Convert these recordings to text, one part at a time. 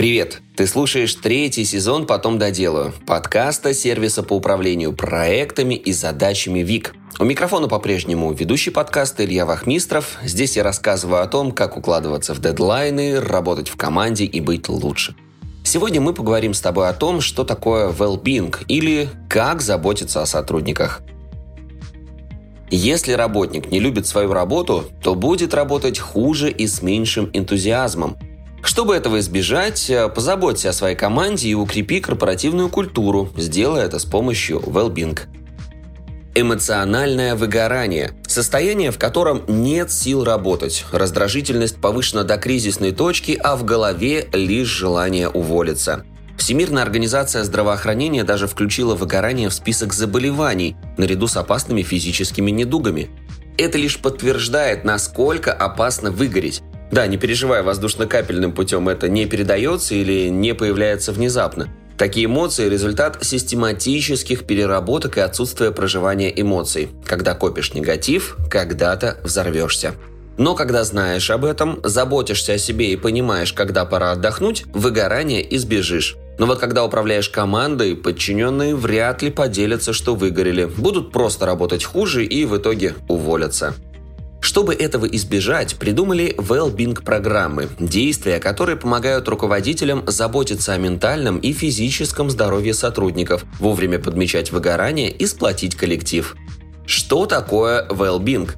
Привет! Ты слушаешь третий сезон «Потом доделаю» подкаста сервиса по управлению проектами и задачами ВИК. У микрофона по-прежнему ведущий подкаста Илья Вахмистров. Здесь я рассказываю о том, как укладываться в дедлайны, работать в команде и быть лучше. Сегодня мы поговорим с тобой о том, что такое well-being или как заботиться о сотрудниках. Если работник не любит свою работу, то будет работать хуже и с меньшим энтузиазмом – чтобы этого избежать, э, позаботься о своей команде и укрепи корпоративную культуру, сделай это с помощью well-being. Эмоциональное выгорание – состояние, в котором нет сил работать, раздражительность повышена до кризисной точки, а в голове лишь желание уволиться. Всемирная организация здравоохранения даже включила выгорание в список заболеваний, наряду с опасными физическими недугами. Это лишь подтверждает, насколько опасно выгореть, да, не переживай, воздушно-капельным путем это не передается или не появляется внезапно. Такие эмоции – результат систематических переработок и отсутствия проживания эмоций. Когда копишь негатив, когда-то взорвешься. Но когда знаешь об этом, заботишься о себе и понимаешь, когда пора отдохнуть, выгорания избежишь. Но вот когда управляешь командой, подчиненные вряд ли поделятся, что выгорели. Будут просто работать хуже и в итоге уволятся. Чтобы этого избежать, придумали well-being программы, действия, которые помогают руководителям заботиться о ментальном и физическом здоровье сотрудников, вовремя подмечать выгорание и сплотить коллектив. Что такое well-being?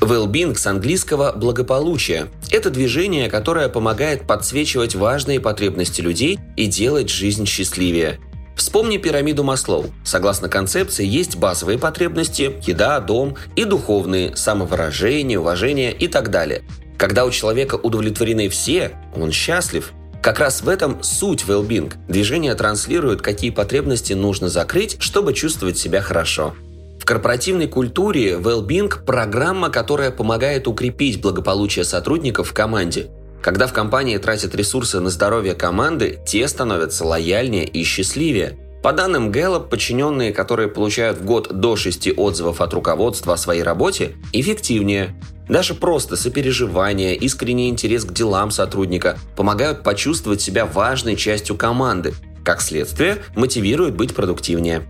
Well-being с английского «благополучие». Это движение, которое помогает подсвечивать важные потребности людей и делать жизнь счастливее – Вспомни пирамиду Маслоу. Согласно концепции, есть базовые потребности – еда, дом, и духовные – самовыражение, уважение и так далее. Когда у человека удовлетворены все, он счастлив. Как раз в этом суть well-being. Движение транслирует, какие потребности нужно закрыть, чтобы чувствовать себя хорошо. В корпоративной культуре well-being – программа, которая помогает укрепить благополучие сотрудников в команде – когда в компании тратят ресурсы на здоровье команды, те становятся лояльнее и счастливее. По данным Gallup, подчиненные, которые получают в год до 6 отзывов от руководства о своей работе, эффективнее. Даже просто сопереживание, искренний интерес к делам сотрудника помогают почувствовать себя важной частью команды. Как следствие, мотивируют быть продуктивнее.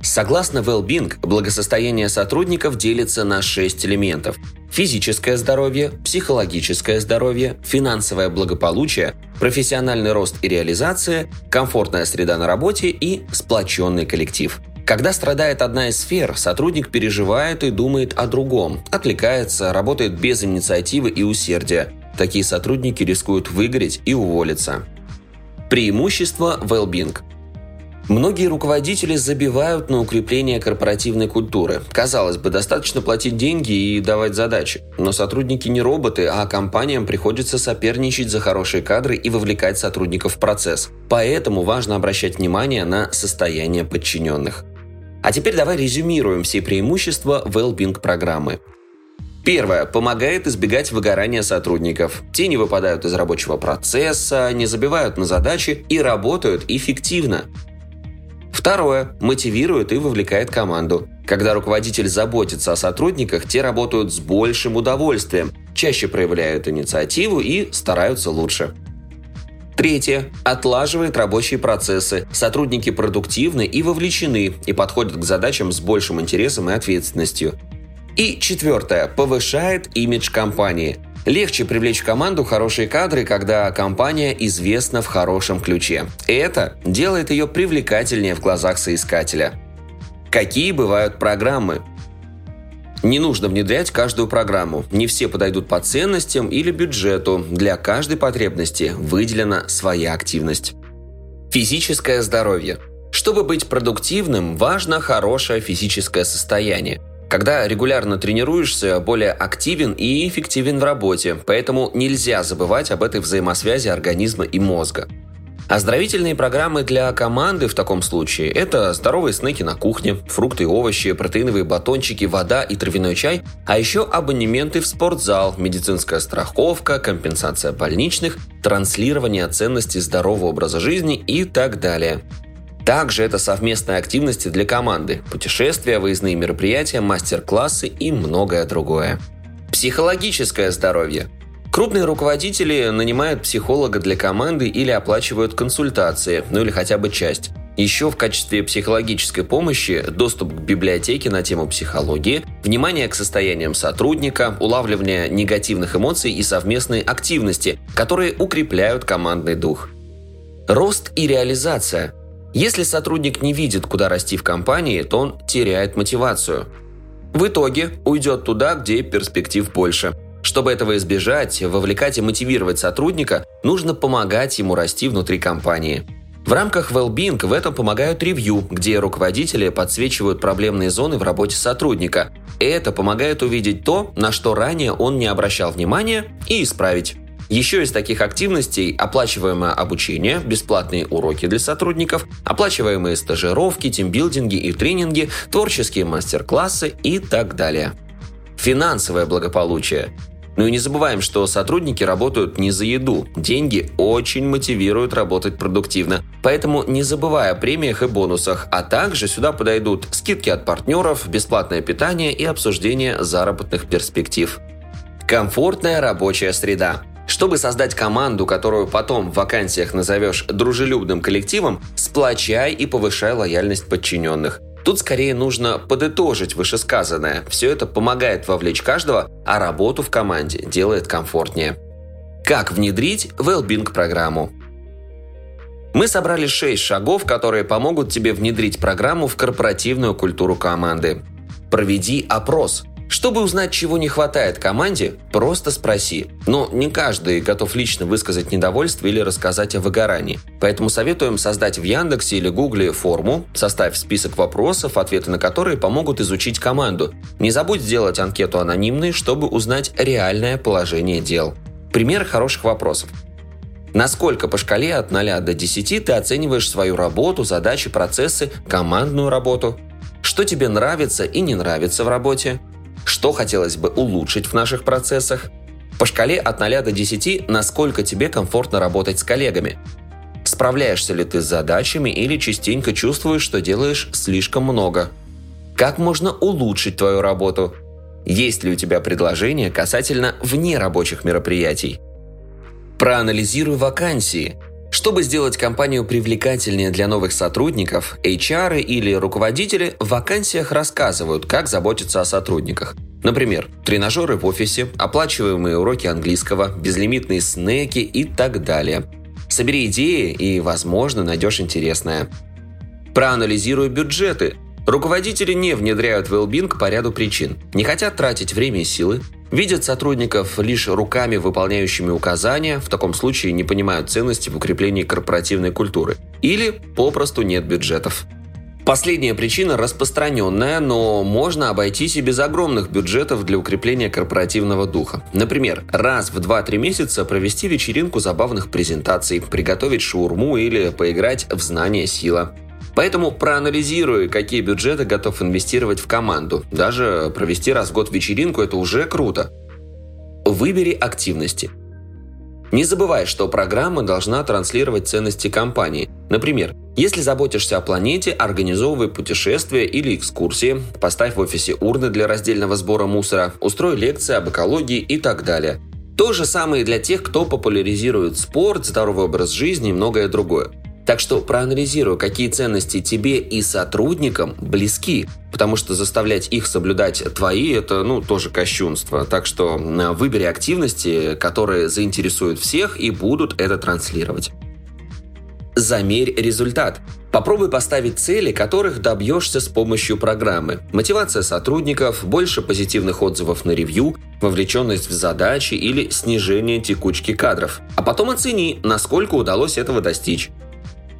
Согласно Wellbeing, благосостояние сотрудников делится на 6 элементов. Физическое здоровье, психологическое здоровье, финансовое благополучие, профессиональный рост и реализация, комфортная среда на работе и сплоченный коллектив. Когда страдает одна из сфер, сотрудник переживает и думает о другом, отвлекается, работает без инициативы и усердия. Такие сотрудники рискуют выгореть и уволиться. Преимущество Wellbeing – Многие руководители забивают на укрепление корпоративной культуры. Казалось бы, достаточно платить деньги и давать задачи. Но сотрудники не роботы, а компаниям приходится соперничать за хорошие кадры и вовлекать сотрудников в процесс. Поэтому важно обращать внимание на состояние подчиненных. А теперь давай резюмируем все преимущества well-being программы. Первое. Помогает избегать выгорания сотрудников. Те не выпадают из рабочего процесса, не забивают на задачи и работают эффективно. Второе. Мотивирует и вовлекает команду. Когда руководитель заботится о сотрудниках, те работают с большим удовольствием, чаще проявляют инициативу и стараются лучше. Третье. Отлаживает рабочие процессы. Сотрудники продуктивны и вовлечены и подходят к задачам с большим интересом и ответственностью. И четвертое. Повышает имидж компании. Легче привлечь в команду хорошие кадры, когда компания известна в хорошем ключе. Это делает ее привлекательнее в глазах соискателя. Какие бывают программы? Не нужно внедрять каждую программу. Не все подойдут по ценностям или бюджету. Для каждой потребности выделена своя активность. Физическое здоровье. Чтобы быть продуктивным, важно хорошее физическое состояние. Когда регулярно тренируешься, более активен и эффективен в работе, поэтому нельзя забывать об этой взаимосвязи организма и мозга. Оздоровительные программы для команды в таком случае – это здоровые снеки на кухне, фрукты и овощи, протеиновые батончики, вода и травяной чай, а еще абонементы в спортзал, медицинская страховка, компенсация больничных, транслирование ценностей здорового образа жизни и так далее. Также это совместные активности для команды, путешествия, выездные мероприятия, мастер-классы и многое другое. Психологическое здоровье. Крупные руководители нанимают психолога для команды или оплачивают консультации, ну или хотя бы часть. Еще в качестве психологической помощи доступ к библиотеке на тему психологии, внимание к состояниям сотрудника, улавливание негативных эмоций и совместные активности, которые укрепляют командный дух. Рост и реализация. Если сотрудник не видит, куда расти в компании, то он теряет мотивацию. В итоге уйдет туда, где перспектив больше – чтобы этого избежать, вовлекать и мотивировать сотрудника, нужно помогать ему расти внутри компании. В рамках Wellbeing в этом помогают ревью, где руководители подсвечивают проблемные зоны в работе сотрудника. Это помогает увидеть то, на что ранее он не обращал внимания, и исправить. Еще из таких активностей оплачиваемое обучение, бесплатные уроки для сотрудников, оплачиваемые стажировки, тимбилдинги и тренинги, творческие мастер-классы и так далее. Финансовое благополучие. Ну и не забываем, что сотрудники работают не за еду. Деньги очень мотивируют работать продуктивно. Поэтому не забывая о премиях и бонусах, а также сюда подойдут скидки от партнеров, бесплатное питание и обсуждение заработных перспектив. Комфортная рабочая среда. Чтобы создать команду, которую потом в вакансиях назовешь дружелюбным коллективом, сплочай и повышай лояльность подчиненных. Тут скорее нужно подытожить вышесказанное. Все это помогает вовлечь каждого, а работу в команде делает комфортнее. Как внедрить Wellbeing программу? Мы собрали 6 шагов, которые помогут тебе внедрить программу в корпоративную культуру команды. Проведи опрос. Чтобы узнать, чего не хватает команде, просто спроси. Но не каждый готов лично высказать недовольство или рассказать о выгорании. Поэтому советуем создать в Яндексе или Гугле форму, составь список вопросов, ответы на которые помогут изучить команду. Не забудь сделать анкету анонимной, чтобы узнать реальное положение дел. Пример хороших вопросов. Насколько по шкале от 0 до 10 ты оцениваешь свою работу, задачи, процессы, командную работу? Что тебе нравится и не нравится в работе? Что хотелось бы улучшить в наших процессах? По шкале от 0 до 10, насколько тебе комфортно работать с коллегами? Справляешься ли ты с задачами или частенько чувствуешь, что делаешь слишком много? Как можно улучшить твою работу? Есть ли у тебя предложения касательно внерабочих мероприятий? Проанализируй вакансии – чтобы сделать компанию привлекательнее для новых сотрудников, HR или руководители в вакансиях рассказывают, как заботиться о сотрудниках. Например, тренажеры в офисе, оплачиваемые уроки английского, безлимитные снеки и так далее. Собери идеи и, возможно, найдешь интересное. Проанализируй бюджеты. Руководители не внедряют Wellbeing по ряду причин. Не хотят тратить время и силы, Видят сотрудников лишь руками, выполняющими указания, в таком случае не понимают ценности в укреплении корпоративной культуры. Или попросту нет бюджетов. Последняя причина распространенная, но можно обойтись и без огромных бюджетов для укрепления корпоративного духа. Например, раз в 2-3 месяца провести вечеринку забавных презентаций, приготовить шаурму или поиграть в знания сила. Поэтому проанализируй, какие бюджеты готов инвестировать в команду. Даже провести раз в год вечеринку – это уже круто. Выбери активности. Не забывай, что программа должна транслировать ценности компании. Например, если заботишься о планете, организовывай путешествия или экскурсии, поставь в офисе урны для раздельного сбора мусора, устрой лекции об экологии и так далее. То же самое и для тех, кто популяризирует спорт, здоровый образ жизни и многое другое. Так что проанализируй, какие ценности тебе и сотрудникам близки, потому что заставлять их соблюдать твои – это, ну, тоже кощунство. Так что выбери активности, которые заинтересуют всех и будут это транслировать. Замерь результат. Попробуй поставить цели, которых добьешься с помощью программы. Мотивация сотрудников, больше позитивных отзывов на ревью, вовлеченность в задачи или снижение текучки кадров. А потом оцени, насколько удалось этого достичь.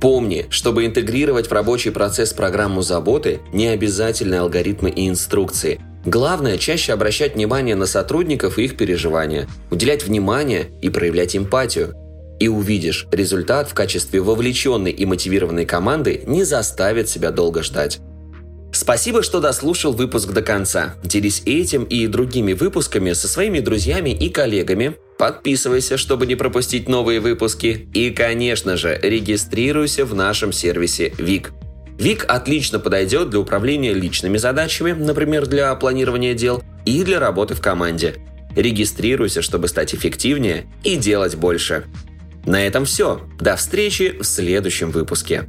Помни, чтобы интегрировать в рабочий процесс программу заботы, не обязательны алгоритмы и инструкции. Главное, чаще обращать внимание на сотрудников и их переживания, уделять внимание и проявлять эмпатию. И увидишь, результат в качестве вовлеченной и мотивированной команды не заставит себя долго ждать. Спасибо, что дослушал выпуск до конца. Делись этим и другими выпусками со своими друзьями и коллегами. Подписывайся, чтобы не пропустить новые выпуски. И, конечно же, регистрируйся в нашем сервисе ВИК. ВИК отлично подойдет для управления личными задачами, например, для планирования дел, и для работы в команде. Регистрируйся, чтобы стать эффективнее и делать больше. На этом все. До встречи в следующем выпуске.